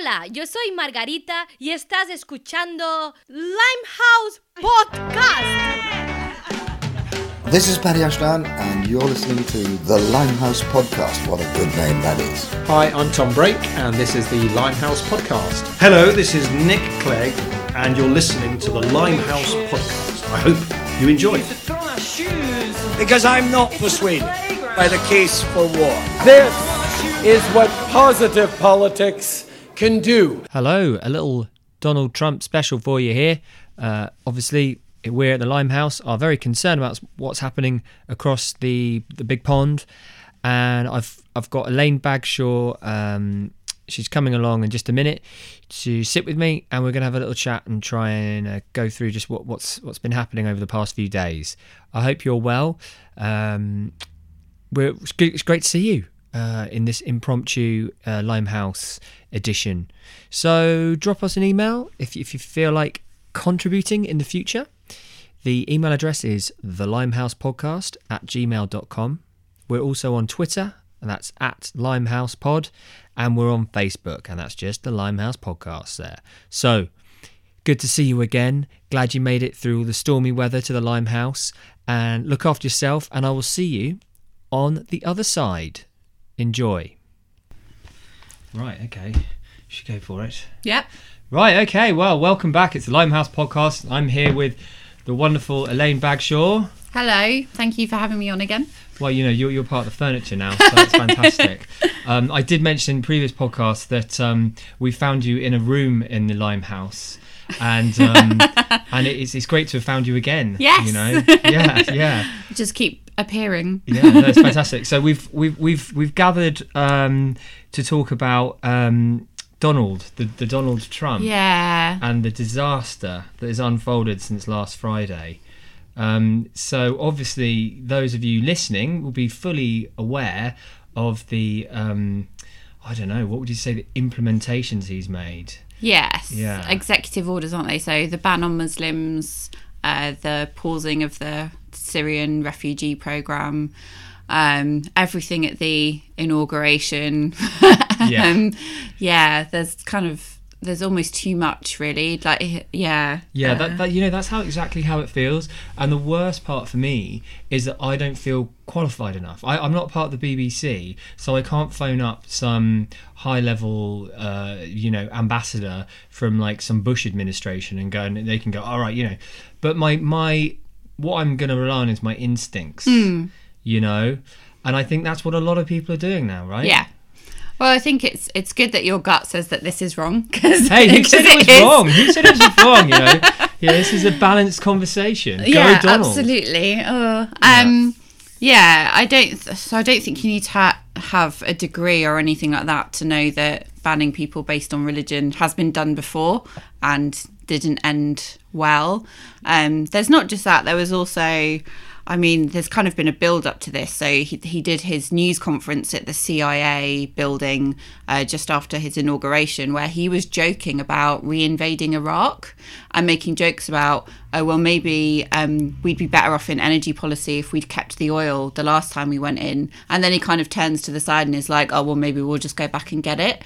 Hola, yo soy Margarita y estás escuchando Limehouse Podcast. This is Paddy Ashdown, and you're listening to the Limehouse Podcast. What a good name that is. Hi, I'm Tom Brake, and this is the Limehouse Podcast. Hello, this is Nick Clegg, and you're listening to the Limehouse Podcast. I hope you enjoy it. because I'm not persuaded by the case for war. This is what positive politics can do. Hello, a little Donald Trump special for you here. Uh, obviously, we're at the Limehouse, are very concerned about what's happening across the the big pond, and I've I've got Elaine Bagshaw. Um, she's coming along in just a minute to sit with me, and we're going to have a little chat and try and uh, go through just what, what's what's been happening over the past few days. I hope you're well. Um, it's great to see you uh, in this impromptu uh, Limehouse edition. So drop us an email if, if you feel like contributing in the future. The email address is thelimehousepodcast at gmail.com. We're also on Twitter, and that's at limehousepod, and we're on Facebook, and that's just the Limehouse Podcast there. So, good to see you again. Glad you made it through the stormy weather to the Limehouse, and look after yourself, and I will see you on the other side. Enjoy. Right, okay. Should go for it. Yep. Right, okay. Well, welcome back. It's the Limehouse podcast. I'm here with the wonderful Elaine Bagshaw. Hello. Thank you for having me on again. Well, you know, you're, you're part of the furniture now, so that's fantastic. um, I did mention in previous podcasts that um, we found you in a room in the Limehouse. And um, and it's, it's great to have found you again. Yes. You know, yeah, yeah. Just keep appearing. Yeah, no, it's fantastic. So we've we've we've we've gathered um, to talk about um, Donald, the, the Donald Trump, Yeah. and the disaster that has unfolded since last Friday. Um, so obviously, those of you listening will be fully aware of the um, I don't know what would you say the implementations he's made. Yes. Yeah. Executive orders, aren't they? So the ban on Muslims, uh, the pausing of the Syrian refugee program, um, everything at the inauguration. Yeah. um, yeah. There's kind of there's almost too much, really. Like, yeah. Yeah, uh, that, that you know that's how exactly how it feels. And the worst part for me is that I don't feel qualified enough. I, I'm not part of the BBC, so I can't phone up some high level, uh, you know, ambassador from like some Bush administration and go and they can go, all right, you know. But my my what I'm going to rely on is my instincts, Hmm. you know. And I think that's what a lot of people are doing now, right? Yeah. Well, I think it's it's good that your gut says that this is wrong because Hey, who said it was wrong? Who said it was wrong? You know, yeah, this is a balanced conversation. Go yeah, Donald. absolutely. Oh, um, yeah, I don't. So I don't think you need to ha- have a degree or anything like that to know that banning people based on religion has been done before and didn't end well. Um, there's not just that. There was also. I mean, there's kind of been a build up to this. So he, he did his news conference at the CIA building uh, just after his inauguration, where he was joking about reinvading Iraq and making jokes about, oh, well, maybe um, we'd be better off in energy policy if we'd kept the oil the last time we went in. And then he kind of turns to the side and is like, oh, well, maybe we'll just go back and get it.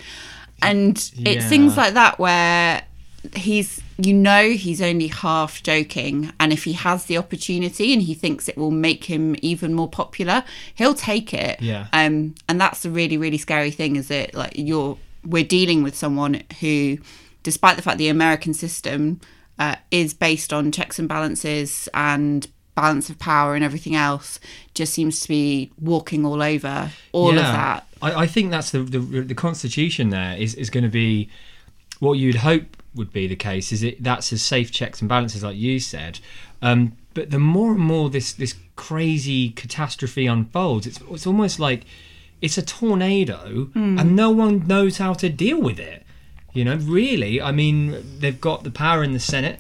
And it's Yeah. things like that where he's you know he's only half joking and if he has the opportunity and he thinks it will make him even more popular he'll take it Yeah. um and that's the really really scary thing is that like you're we're dealing with someone who despite the fact the american system uh, is based on checks and balances and balance of power and everything else just seems to be walking all over all of that I, I think that's the, the the constitution. There is is going to be what you'd hope would be the case. Is it that's as safe checks and balances, like you said. Um, but the more and more this this crazy catastrophe unfolds, it's it's almost like it's a tornado, and no one knows how to deal with it. You know, really. I mean, they've got the power in the Senate,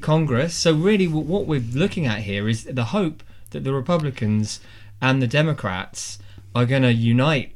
Congress. So really, what we're looking at here is the hope that the Republicans and the Democrats are going to unite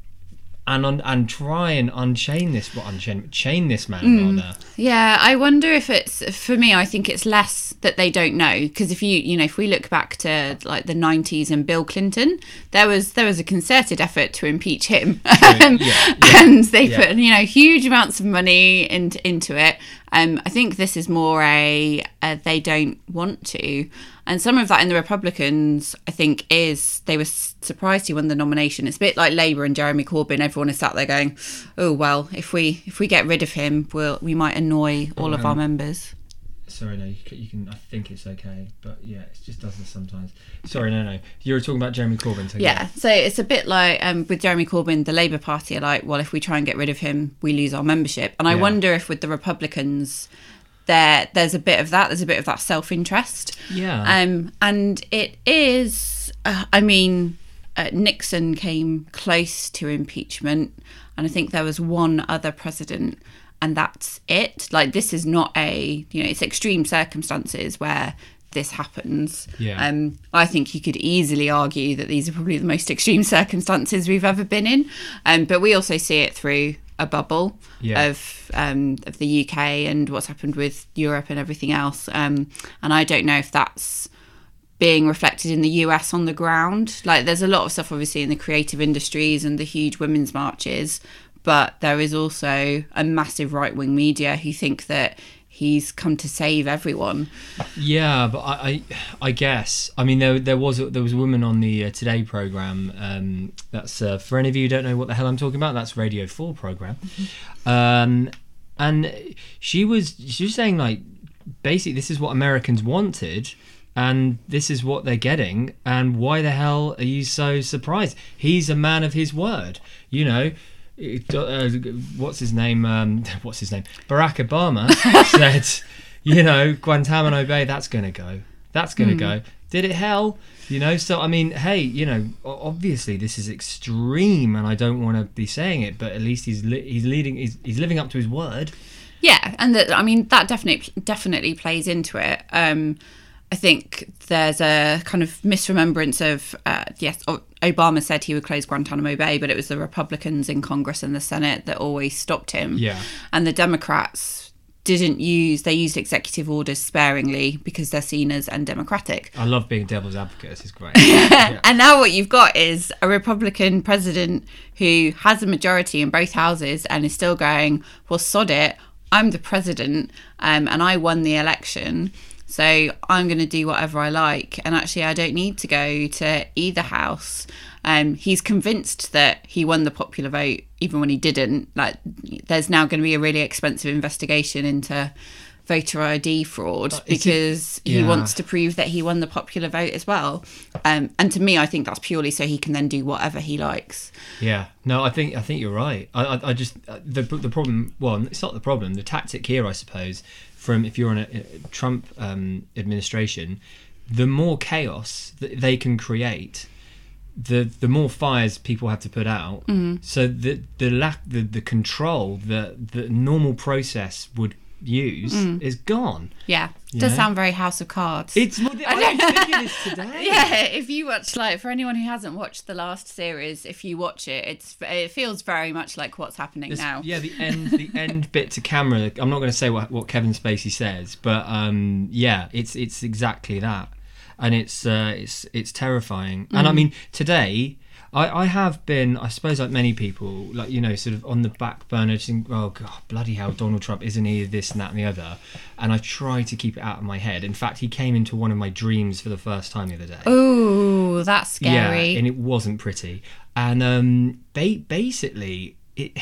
and un, and try and unchain this, what unchain, chain this man Mm. rather. Yeah, I wonder if it's for me. I think it's less that they don't know because if you you know if we look back to like the '90s and Bill Clinton, there was there was a concerted effort to impeach him, Um, yeah, and they yeah. put you know huge amounts of money into into it. Um, I think this is more a, a they don't want to, and some of that in the Republicans, I think, is they were surprised he won the nomination. It's a bit like Labour and Jeremy Corbyn. Everyone is sat there going, "Oh well, if we if we get rid of him, we'll we might annoy all of our members." Sorry, no, you can, you can. I think it's okay, but yeah, it just doesn't sometimes. Sorry, no, no. You were talking about Jeremy Corbyn. So Yeah, so it's a bit like um, with Jeremy Corbyn, the Labour Party are like, well, if we try and get rid of him, we lose our membership. And I Yeah. wonder if with the Republicans, there there's a bit of that. There's a bit of that self interest. Yeah. Um, and it is. Uh, I mean, uh, Nixon came close to impeachment, and I think there was one other president, and that's it. Like this is not a you know it's extreme circumstances where this happens. Yeah. Um, I think you could easily argue that these are probably the most extreme circumstances we've ever been in. Um, but we also see it through a bubble Yeah. of um, of the UK and what's happened with Europe and everything else. Um, and I don't know if that's being reflected in the US on the ground. Like there's a lot of stuff obviously in the creative industries and the huge women's marches, but there is also a massive right wing media who think that he's come to save everyone. Yeah, but I, I, I guess. I mean, there, there was a, there was a woman on the uh, Today program. Um, that's uh, for any of you who don't know what the hell I'm talking about. That's Radio Four program, um, and she was she was saying like basically this is what Americans wanted. And this is what they're getting. And why the hell are you so surprised? He's a man of his word. You know, it- uh, what's his name? Um, what's his name? Barack Obama said, you know, Guantanamo Bay, that's going to go. That's going to go. Did it hell? You know, so I mean, hey, you know, obviously this is extreme, and I don't want to be saying it, but at least he's li- he's leading, he's, he's living up to his word. Yeah, and that I mean that definitely definitely plays into it. Um, I think there's a kind of misremembrance of uh, yes, Obama said he would close Guantanamo Bay, but it was the Republicans in Congress and the Senate that always stopped him. Yeah. and the Democrats didn't use they used executive orders sparingly because they're seen as undemocratic. I love being devil's advocate. This is great. Yeah. And now what you've got is a Republican president who has a majority in both houses and is still going, well, sod it. I'm the president um, and I won the election. So I'm going to do whatever I like. And actually, I don't need to go to either house. Um, he's convinced that he won the popular vote, even when he didn't. Like, there's now going to be a really expensive investigation into voter ID fraud is it- because he wants to prove that he won the popular vote as well. Um, and to me, I think that's purely so he can then do whatever he likes. Yeah, no, I think I think you're right. I, I, I just uh, the the problem. Well, it's not the problem. The tactic here, I suppose, from if you're on a, a Trump um, administration, the more chaos that they can create, the the more fires people have to put out. So the the lack the the control that the normal process would use is gone. Yeah, does sound very House of Cards. It's what I was thinking this today. yeah, if you watch like for anyone who hasn't watched the last series, if you watch it, it's it feels very much like what's happening This- now. Yeah, the end, the end bit to camera. I'm not going to say what, what Kevin Spacey says, but um, yeah, it's it's exactly that, and it's uh, it's it's terrifying. And I mean, today I, I have been, I suppose, like many people, like you know, sort of on the back burner, just think, oh god, bloody hell, Donald Trump, isn't he this and that and the other? And I try to keep it out of my head. In fact, he came into one of my dreams for the first time the other day. Ooh, that's scary. Yeah, and it wasn't pretty. And um, ba- basically, it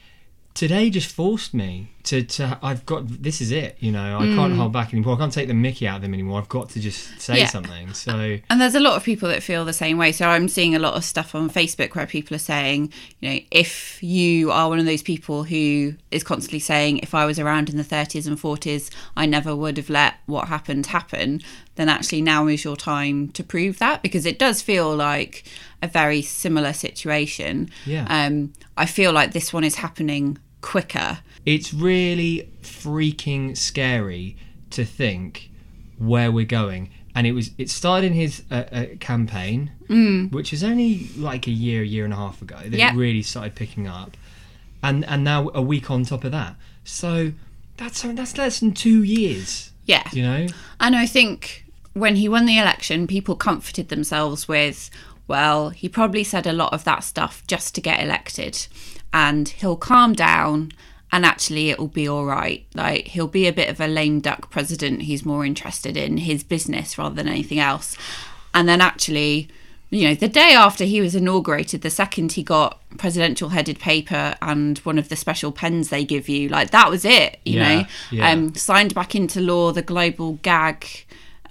today just forced me to, to. I've got this is it. You know, I can't hold back anymore. I can't take the Mickey out of them anymore. I've got to just say Yeah. something. So And there's a lot of people that feel the same way. So I'm seeing a lot of stuff on Facebook where people are saying, you know, if you are one of those people who is constantly saying, if I was around in the 30s and 40s, I never would have let what happened happen, then actually now is your time to prove that because it does feel like a very similar situation. Yeah. Um, I feel like this one is happening quicker. it's really freaking scary to think where we're going. and it was it started in his uh, uh, campaign, which is only like a year, a year and a half ago that Yep. it really started picking up, and and now a week on top of that. So that's that's less than two years. Yeah. You know. And I think when he won the election, people comforted themselves with, well, he probably said a lot of that stuff just to get elected, and he'll calm down. And actually, it will be all right. Like, he'll be a bit of a lame duck president. He's more interested in his business rather than anything else. And then, actually, you know, the day after he was inaugurated, the second he got presidential headed paper and one of the special pens they give you, like, that was it, you Yeah, know? yeah. Um, signed back into law the Global Gag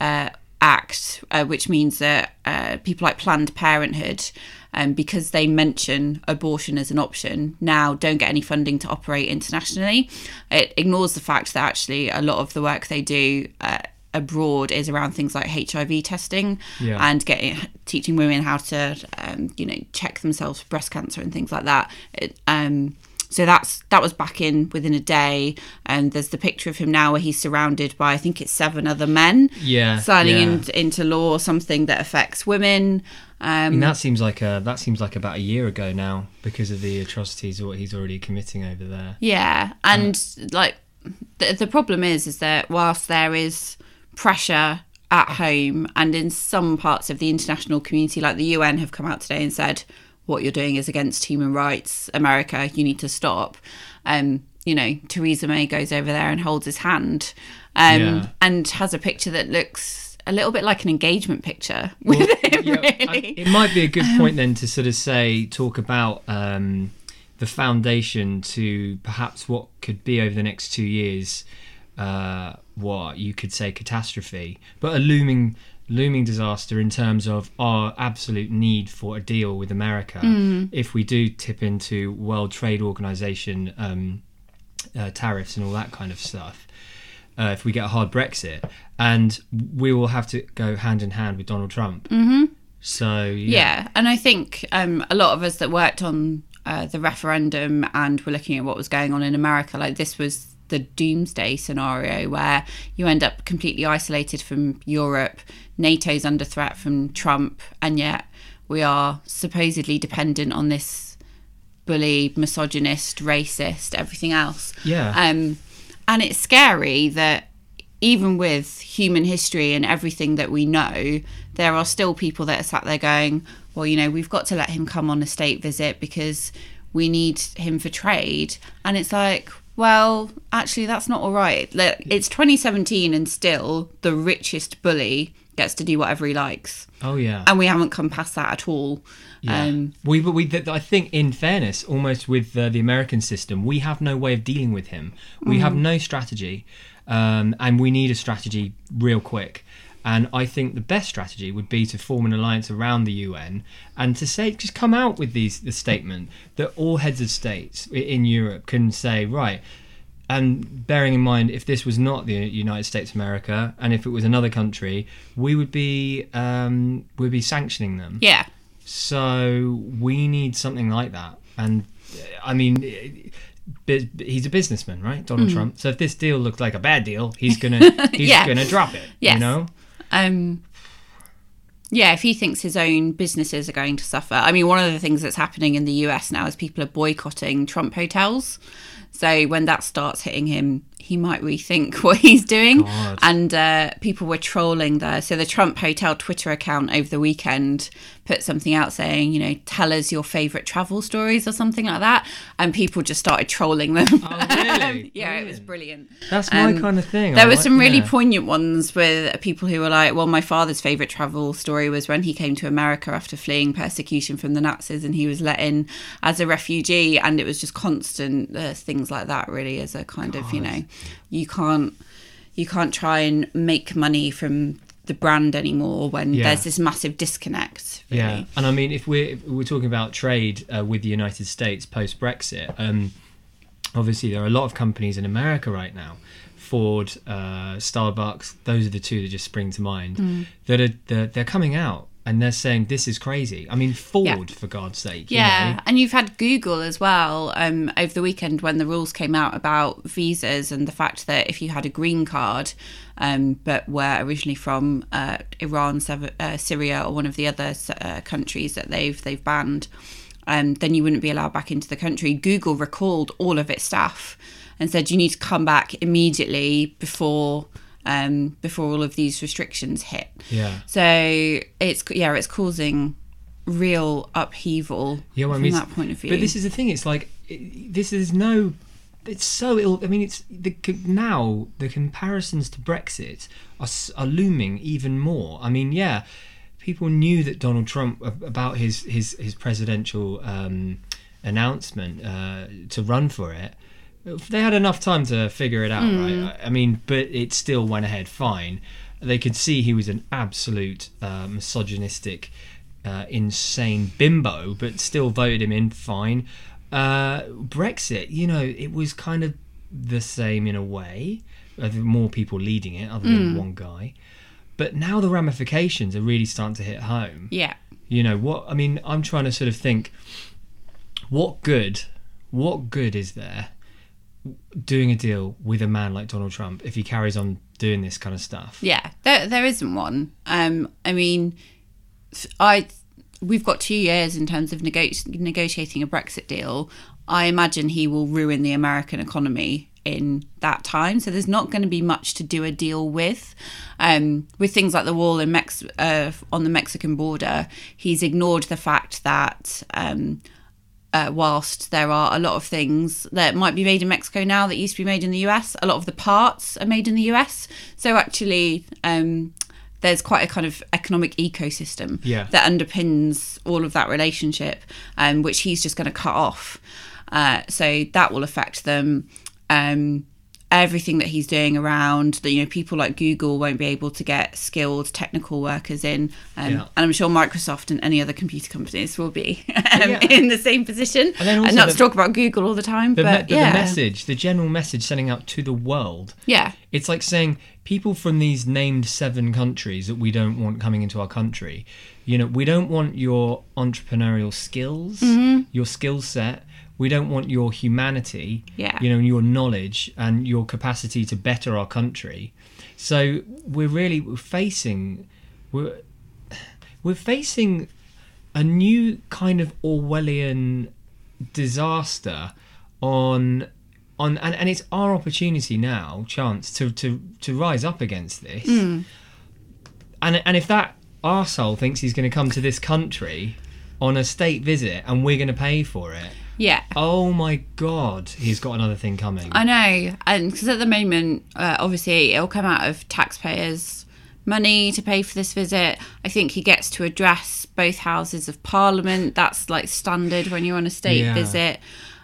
uh, Act, uh, which means that uh, people like Planned Parenthood, um, because they mention abortion as an option, now don't get any funding to operate internationally. It ignores the fact that actually a lot of the work they do. Uh, abroad is around things like HIV testing Yeah. and getting teaching women how to um, you know check themselves for breast cancer and things like that it, um, so that's that was back in within a day and there's the picture of him now where he's surrounded by i think it's seven other men Yeah, signing yeah. in, into law or something that affects women I um, mean, that seems like a that seems like about a year ago now because of the atrocities what he's already committing over there. Yeah, and like the, the problem is, is that whilst there is pressure at home and in some parts of the international community, like the UN, have come out today and said what you're doing is against human rights, America, you need to stop. Um, you know, Theresa May goes over there and holds his hand, um, Yeah. and has a picture that looks a little bit like an engagement picture with him. Yeah, I- really. it might be a good point then to sort of say talk about um, the foundation to perhaps what could be over the next two years, uh, what you could say catastrophe, but a looming looming disaster in terms of our absolute need for a deal with America if we do tip into World Trade Organization um, uh, tariffs and all that kind of stuff. Uh, if we get a hard Brexit, and we will have to go hand in hand with Donald Trump. Mm-hmm. So yeah, Yeah, and I think um, a lot of us that worked on uh, the referendum and were looking at what was going on in America, like this was the doomsday scenario where you end up completely isolated from Europe, NATO's under threat from Trump, and yet we are supposedly dependent on this bully, misogynist, racist, everything else. Yeah. Um, and it's scary that even with human history and everything that we know, there are still people that are sat there going, well, you know, we've got to let him come on a state visit because we need him for trade. And it's like, well, actually, that's not all right. Like, It's 2017 and still the richest bully gets to do whatever he likes. oh yeah, And we haven't come past that at all. yeah. Um, we we I think in fairness, almost with uh, the American system, we have no way of dealing with him. We have no strategy, um, and we need a strategy real quick. And I think the best strategy would be to form an alliance around the UN and to say, just come out with these the statement that all heads of states in Europe can say, right. And bearing in mind, if this was not the United States of America, and if it was another country, we would be um, we'd be sanctioning them. yeah. So we need something like that. And I mean, he's a businessman, right, Donald Mm. Trump. So if this deal looked like a bad deal, he's gonna he's Yeah. gonna drop it. Yes. You know. Um yeah if he thinks his own businesses are going to suffer. I mean one of the things that's happening in the us now is people are boycotting trump hotels. So when that starts hitting him he might rethink what he's doing God. and uh, people were trolling there so the trump hotel twitter account over the weekend put something out saying you know tell us your favorite travel stories or something like that and people just started trolling them Oh, really? yeah it was brilliant That's my Um, kind of thing. there I were like- some really yeah. poignant ones with people who were like, well, my father's favourite travel story was when he came to America after fleeing persecution from the Nazis and he was let in as a refugee. And it was just constant uh, things like that, really, as a kind of, you know, you can't. You can't try and make money from the brand anymore when Yeah. there's this massive disconnect. Really. Yeah, and I mean, if we're if we're talking about trade uh, with the United States post Brexit, um, obviously there are a lot of companies in America right now, Ford, uh, Starbucks. Those are the two that just spring to mind. Mm. That are they're, they're coming out and they're saying this is crazy. I mean, Ford, for God's sake. you Yeah, know. and you've had Google as well um, over the weekend when the rules came out about visas and the fact that if you had a green card, um, but were originally from uh, Iran, uh, Syria, or one of the other uh, countries that they've they've banned, um, then you wouldn't be allowed back into the country. Google recalled all of its staff and said you need to come back immediately before. Um, before all of these restrictions hit, Yeah. So it's yeah, it's causing real upheaval Yeah, well, I from mean, that point of view. But this is the thing. It's like it, this is no. It's so ill. I mean, it's the now the comparisons to Brexit are are looming even more. I mean, yeah, people knew that Donald Trump about his his his presidential um, announcement uh, to run for it. They had enough time to figure it out, right? I I mean, but it still went ahead fine. They could see he was an absolute uh, misogynistic uh, insane bimbo, but still voted him in fine. Uh, Brexit, you know, it was kind of the same in a way. More people leading it, other than one guy. But now the ramifications are really starting to hit home. yeah, You know what? I mean, I'm trying to sort of think, what good, what good is there doing a deal with a man like Donald Trump if he carries on doing this kind of stuff? yeah. There, there isn't one. Um, I mean, I we've got two years in terms of nego- negotiating a Brexit deal. I imagine he will ruin the American economy in that time. So there's not going to be much to do a deal with. Um, with things like the wall in Mex- uh, on the Mexican border, he's ignored the fact that. Um, uh, whilst there are a lot of things that might be made in Mexico now that used to be made in the US, a lot of the parts are made in the US. So actually, um, there's quite a kind of economic ecosystem Yeah. that underpins all of that relationship, um, which he's just going to cut off. Uh, so that will affect them. Um, everything that he's doing around that you know people like google won't be able to get skilled technical workers in um, Yeah. and i'm sure microsoft and any other computer companies will be um, Yeah. in the same position And then also not the- to talk about google all the time The, but the, yeah the message, the general message sending out to the world. yeah It's like saying people from these named seven countries that we don't want coming into our country, you know, we don't want your entrepreneurial skills, Mm-hmm. your skill set. We don't want your humanity, Yeah. you know, your knowledge and your capacity to better our country. So we're really we're facing we're we're facing a new kind of Orwellian disaster on on and, and it's our opportunity now chance to to to rise up against this hmm. and and if that arsehole thinks he's going to come to this country on a state visit and we're going to pay for it yeah oh my god he's got another thing coming I know, and because at the moment, uh, obviously, it'll come out of taxpayers' money to pay for this visit. I think he gets to address both houses of parliament. That's like standard when you're on a state Yeah. visit.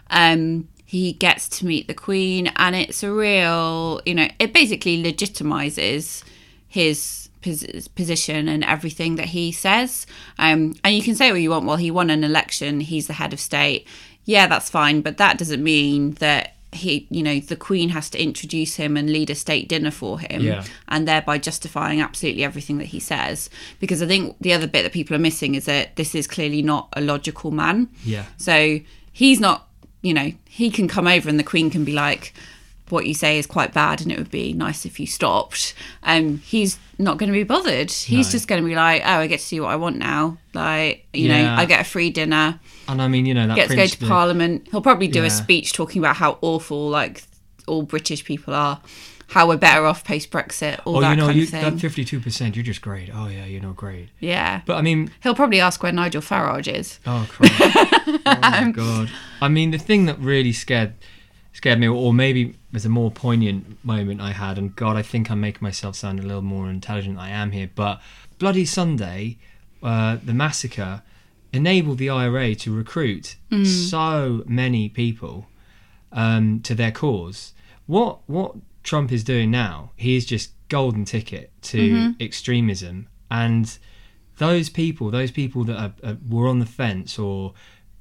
Um, he gets to meet the Queen, and it's a real, you know, it basically legitimizes his pos- position and everything that he says. Um, and you can say what you want. Well, he won an election. He's the head of state. Yeah, that's fine, but that doesn't mean that he, you know, the Queen has to introduce him and lead a state dinner for him, Yeah. and thereby justifying absolutely everything that he says. Because I think the other bit that people are missing is that this is clearly not a logical man. Yeah. So he's not, you know, he can come over and the Queen can be like, what you say is quite bad and it would be nice if you stopped. Um, he's not going to be bothered. He's No. just going to be like, oh, I get to do what I want now. Like, you Yeah. know, I get a free dinner, and i mean you know that gets to go to Parliament. He'll probably do Yeah. a speech talking about how awful, like, all British people are, how we're better off post Brexit, all oh that you know kind you, of thing. that 52% you're just great oh yeah you know great yeah. but i mean He'll probably ask where Nigel Farage is. Oh Christ! oh my god! I mean, the thing that really scared scared me, or maybe was a more poignant moment I had, and God, I think I'm making myself sound a little more intelligent than I am here. But Bloody Sunday, uh, the massacre, enabled the IRA to recruit so many people um, to their cause. What what Trump is doing now, he is just golden ticket to extremism, and those people, those people that are, are, were on the fence or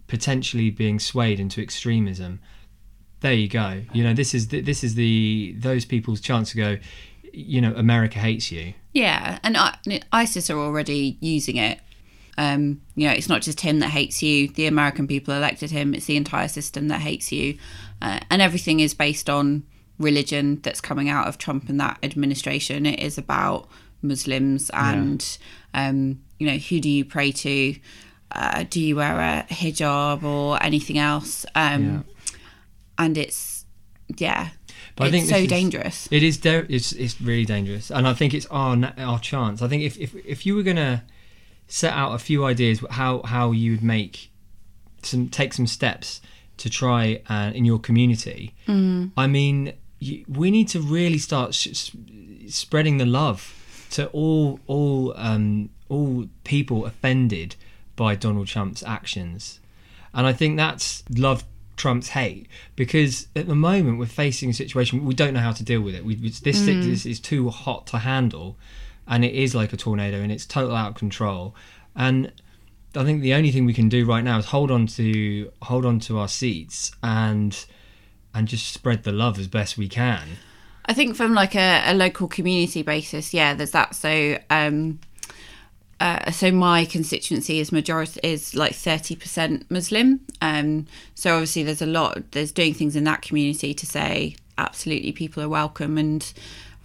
potentially being swayed into extremism, there you go. You know, this is the, this is the those people's chance to go. You know, America hates you. Yeah, and I, ISIS are already using it Um, you know, it's not just him that hates you. The American people elected him. It's the entire system that hates you, uh, and everything is based on religion that's coming out of Trump and that administration. It is about Muslims and um, you know who do you pray to? Uh, do you wear a hijab or anything else? Um, And it's yeah, But I it's think so is- dangerous. It is. Da- it's it's really dangerous, and I think it's our our chance. I think if if if you were gonna set out a few ideas how how you would make some take some steps to try and in your community. Mm. I mean, you, we need to really start sh- spreading the love to all all um, all people offended by Donald Trump's actions, and I think that's love Trump's hate because at the moment we're facing a situation we don't know how to deal with it. We, this this mm. is too hot to handle, and it is like a tornado and it's total out of control. And I think the only thing we can do right now is hold on to hold on to our seats and and just spread the love as best we can. I think from like a, a local community basis, yeah, there's that. So, um, uh, so my constituency is majority is like thirty percent Muslim. Um, so obviously there's a lot. There's doing things in that community to say absolutely people are welcome and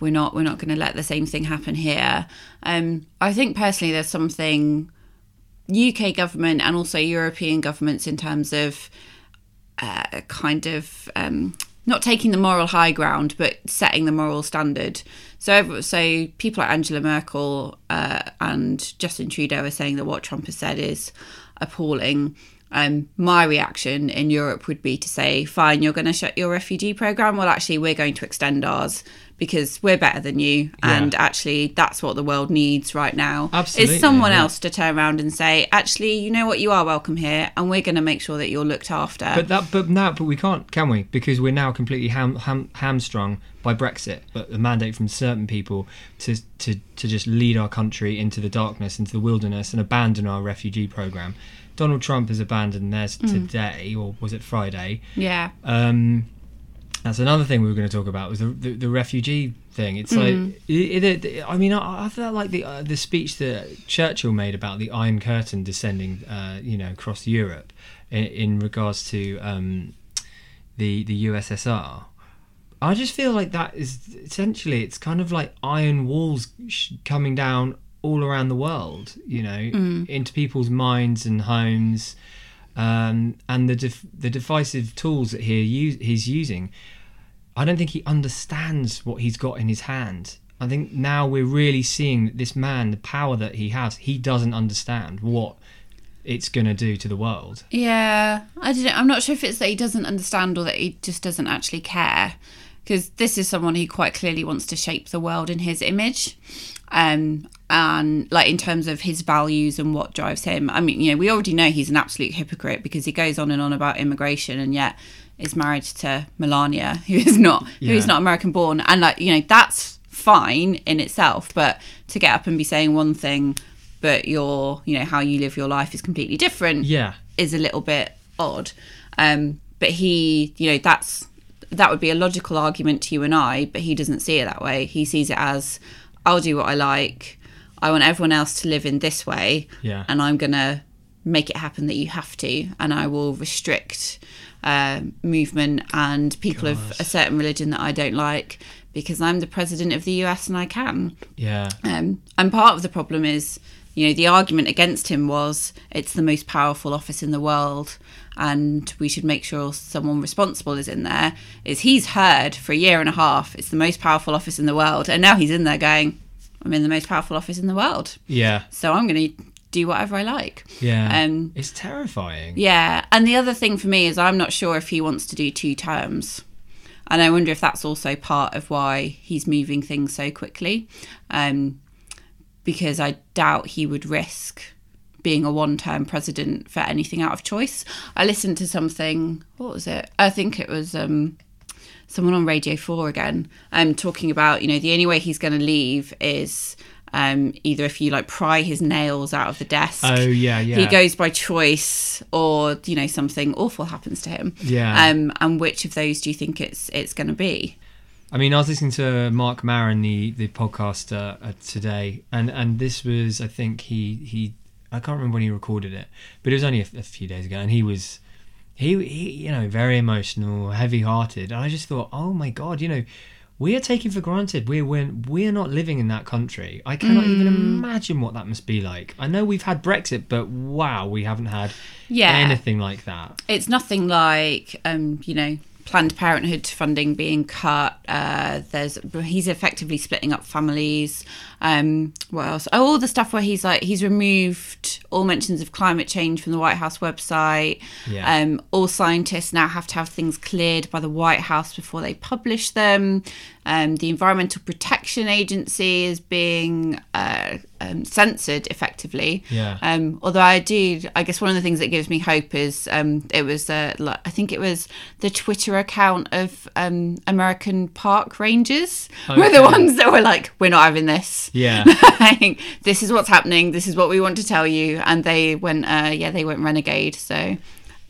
we're not we're not going to let the same thing happen here. Um, I think personally there's something UK government and also European governments in terms of uh, kind of um, not taking the moral high ground, but setting the moral standard. So, so people like Angela Merkel uh, and Justin Trudeau are saying that what Trump has said is appalling. Um, my reaction in Europe would be to say, "Fine, you're going to shut your refugee program. Well, actually, we're going to extend ours because we're better than you, and actually, that's what the world needs right now. Absolutely, is someone yeah. else to turn around and say, actually, you know what, you are welcome here, and we're going to make sure that you're looked after. But that, but now, but we can't, can we? Because we're now completely ham, ham, hamstrung by Brexit. But the mandate from certain people to to to just lead our country into the darkness, into the wilderness, and abandon our refugee program. Donald Trump has abandoned theirs today, or was it Friday? yeah. Um, that's another thing we were going to talk about was the the, the refugee thing. It's like, it, it, it- I mean, I, I felt like the uh, the speech that Churchill made about the Iron Curtain descending, uh, you know, across Europe in, in regards to um, the the USSR. I just feel like that is essentially it's kind of like iron walls sh- coming down all around the world, you know, into people's minds and homes, um, and the def- the divisive tools that he use- he's using. I don't think he understands what he's got in his hand. I think now we're really seeing that this man, the power that he has, he doesn't understand what it's going to do to the world. Yeah, I don't. I'm not sure if it's that he doesn't understand or that he just doesn't actually care. Because this is someone who quite clearly wants to shape the world in his image, um, and like in terms of his values and what drives him. I mean, you know, we already know he's an absolute hypocrite because he goes on and on about immigration, and yet is married to Melania, who is not who is not American born, and like you know that's fine in itself, but to get up and be saying one thing, but your you know how you live your life is completely different Yeah. is a little bit odd. Um, but he, you know, that's that would be a logical argument to you and I, but he doesn't see it that way. He sees it as I'll do what I like. I want everyone else to live in this way, Yeah. and I'm gonna make it happen that you have to, and I will restrict uh, movement and people of a certain religion that I don't like because I'm the president of the US and I can. Yeah. Um, and part of the problem is, you know, the argument against him was it's the most powerful office in the world and we should make sure someone responsible is in there. Is he's heard for a year and a half, it's the most powerful office in the world. And now he's in there going, I'm in the most powerful office in the world. Yeah. So I'm going to do whatever I like. Yeah. Um, it's terrifying. Yeah, and the other thing for me is I'm not sure if he wants to do two terms. And I wonder if that's also part of why he's moving things so quickly. Um, because I doubt he would risk being a one term president for anything out of choice. I listened to something, what was it? I think it was um, someone on Radio 4 again, um, talking about, you know, the only way he's going to leave is um, either if you like pry his nails out of the desk. Oh, yeah, yeah. He goes by choice or, you know, something awful happens to him. Yeah. Um, and which of those do you think it's it's going to be? I mean, I was listening to Marc Maron, the the podcast uh, uh, today, and and this was, I think he he I can't remember when he recorded it, but it was only a, a few days ago, and he was he, he you know very emotional, heavy-hearted, and I just thought, oh my god, you know. We are taking for granted we're we're, we're not living in that country. I cannot even Mm. imagine what that must be like. I know we've had Brexit, but wow, we haven't had Yeah. anything like that. it's nothing like um, you know Planned Parenthood funding being cut. Uh, there's he's effectively splitting up families. Um, what else? Oh, all the stuff where he's like he's removed all mentions of climate change from the White House website. Yeah. Um, all scientists now have to have things cleared by the White House before they publish them. Um, the Environmental Protection Agency is being uh, um, censored effectively. Yeah. Um, although I do, I guess one of the things that gives me hope is um, it was, uh, I think it was the Twitter account of um, American park rangers were the ones that were like, "We're not having this. Yeah. Like, this is what's happening. This is what we want to tell you." And they went, uh, yeah, they went renegade. So.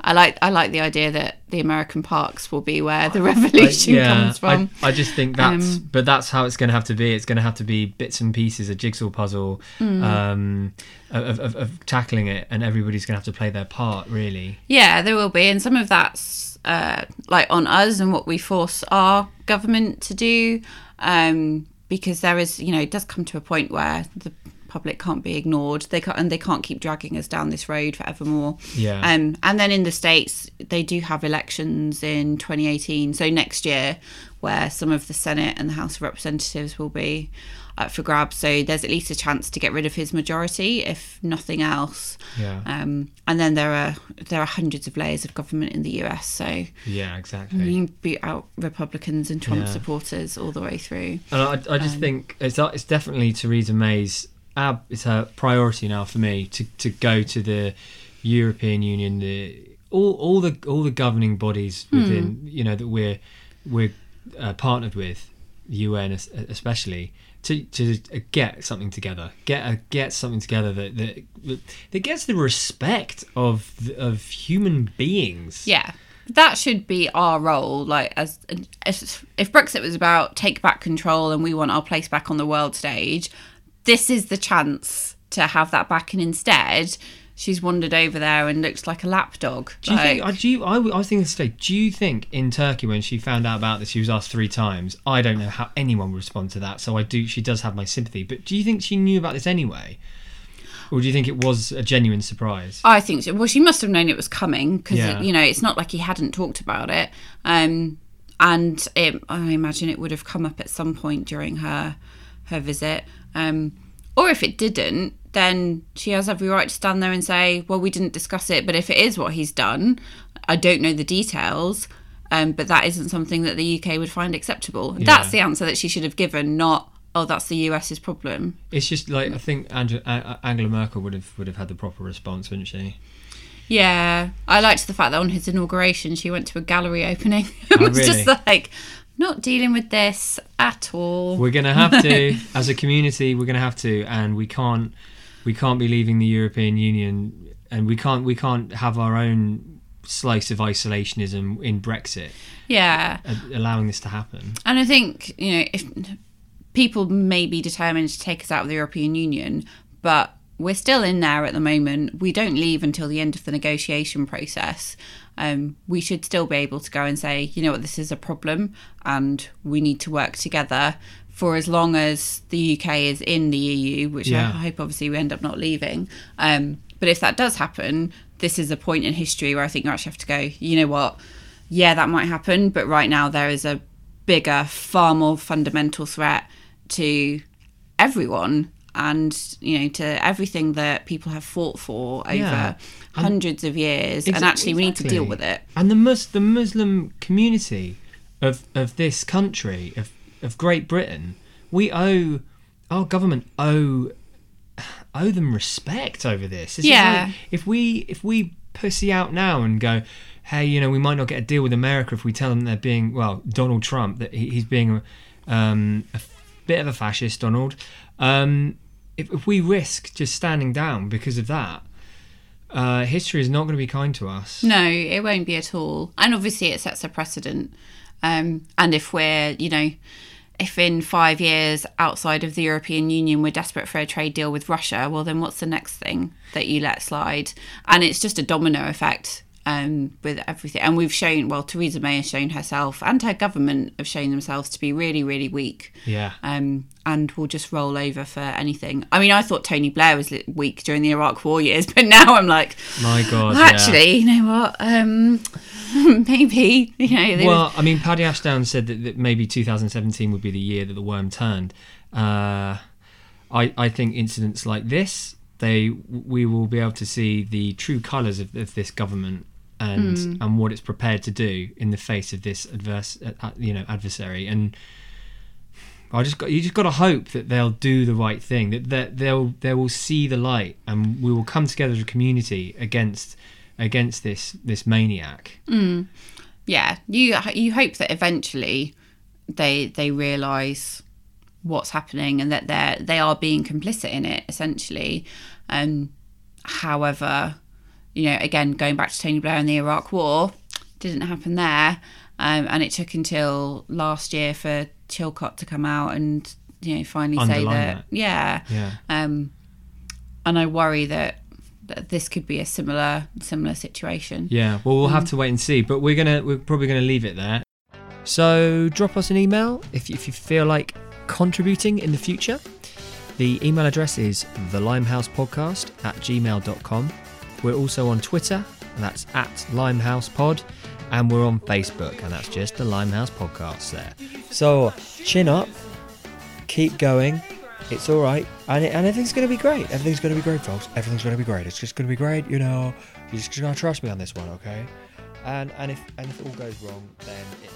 I like I like the idea that the American parks will be where the revolution comes from. I, I just think that's, Um, but that's how it's going to have to be. It's going to have to be bits and pieces, a jigsaw puzzle Mm. um, of, of, of tackling it, and everybody's going to have to play their part, really. Yeah, there will be, and some of that's uh, like on us and what we force our government to do, um, because there is, you know, it does come to a point where the public can't be ignored. They can't, and they can't keep dragging us down this road forevermore. Yeah. Um, and then in the states, they do have elections in 2018, so next year, where some of the Senate and the House of Representatives will be up for grabs. So there's at least a chance to get rid of his majority, if nothing else. Yeah. Um, and then there are there are hundreds of layers of government in the US, so Yeah, exactly. you can beat out Republicans and Trump Yeah. supporters all the way through. And I, I Um, just think it's it's definitely Theresa May's ab. It's her priority now for me to, to go to the European Union, the all all the all the governing bodies Hmm. within you know that we're we're uh, partnered with, the UN especially. To, to uh, get something together, get a, get something together that, that that gets the respect of of human beings. Yeah, that should be our role. Like as, as if Brexit was about take back control and we want our place back on the world stage, this is the chance to have that back. And instead, she's wandered over there and looks like a lapdog. Do you think? Like- I, do you, I, I was thinking today. Do you think in Turkey when she found out about this, she was asked three times? I don't know how anyone would respond to that. So I do. She does have my sympathy. But do you think she knew about this anyway, or do you think it was a genuine surprise? I think so. Well, she must have known it was coming because Yeah. you know it's not like he hadn't talked about it. Um, and it, I imagine it would have come up at some point during her her visit. Um, or if it didn't, then she has every right to stand there and say, "Well, we didn't discuss it." But if it is what he's done, I don't know the details. Um, but that isn't something that the UK would find acceptable. That's the answer that she should have given, not "Oh, that's the US's problem." It's just like I think Angela, Merkel would have would have had the proper response, wouldn't she? Yeah, I liked the fact that on his inauguration she went to a gallery opening. it Oh, was just like, not dealing with this at all. We're gonna have to, as a community, we're gonna have to, and we can't, we can't be leaving the European Union, and we can't, we can't have our own slice of isolationism in Brexit, yeah, uh, allowing this to happen. and I think you know if people may be determined to take us out of the European Union, but we're still in there at the moment. We don't leave until the end of the negotiation process. Um, we should still be able to go and say, you know what, this is a problem, and we need to work together for as long as the UK is in the EU, which Yeah. I hope obviously we end up not leaving. Um, but if that does happen, this is a point in history where I think you actually have to go, you know what, yeah, that might happen, but right now there is a bigger, far more fundamental threat to everyone and you know to everything that people have fought for over Yeah. Hundreds of years Exa- and actually we need to deal with it And the Mus- the Muslim community of of this country of of Great Britain, we owe our government owe owe them respect over this. This is Yeah. like- if we if we pussy out now and go, hey, you know, we might not get a deal with America if we tell them they're being well, Donald Trump that he, he's being a, um, a bit of a fascist, Donald. Um, if, if we risk just standing down because of that, uh, history is not going to be kind to us. no it won't be at all and obviously it sets a precedent um, and if we're you know if in five years outside of the European Union we're desperate for a trade deal with Russia, well, then what's the next thing that you let slide? And it's just a domino effect um, with everything. And we've shown, well, Theresa May has shown herself and her government have shown themselves to be really, really weak. Yeah. Um, and will just roll over for anything. I mean, I thought Tony Blair was weak during the Iraq War years, but now I'm like, My God. well, yeah. actually, you know what? Um, maybe, you know, Well, I mean, Paddy Ashdown said that, that maybe 2017 would be the year that the worm turned. Uh, I, I think incidents like this, they we will be able to see the true colours of, of this government and and what it's prepared to do in the face of this adverse, uh, uh, you know, adversary. And I just got you just got to hope that they'll do the right thing, that that they'll they will see the light, and we will come together as a community against against this this maniac. yeah you you hope that eventually they they realize what's happening and that they're they are being complicit in it essentially um however you know again going back to tony blair and the iraq war didn't happen there um, and it took until last year for Chilcot to come out and you know finally say that, that. yeah Yeah. um and i worry that that this could be a similar similar situation Yeah, well, we'll have to wait and see, but we're gonna we're probably gonna leave it there. So drop us an email if if you feel like contributing in the future. The email address is thelimehousepodcast at gmail.com. We're also on Twitter, and that's at limehousepod, and we're on Facebook, and that's just the Limehouse Podcast there. So chin up, keep going. It's all right, and, it, and everything's going to be great. Everything's going to be great, folks. Everything's going to be great. It's just going to be great. You know, you're just going to trust me on this one, okay? And and if and if it all goes wrong, then it,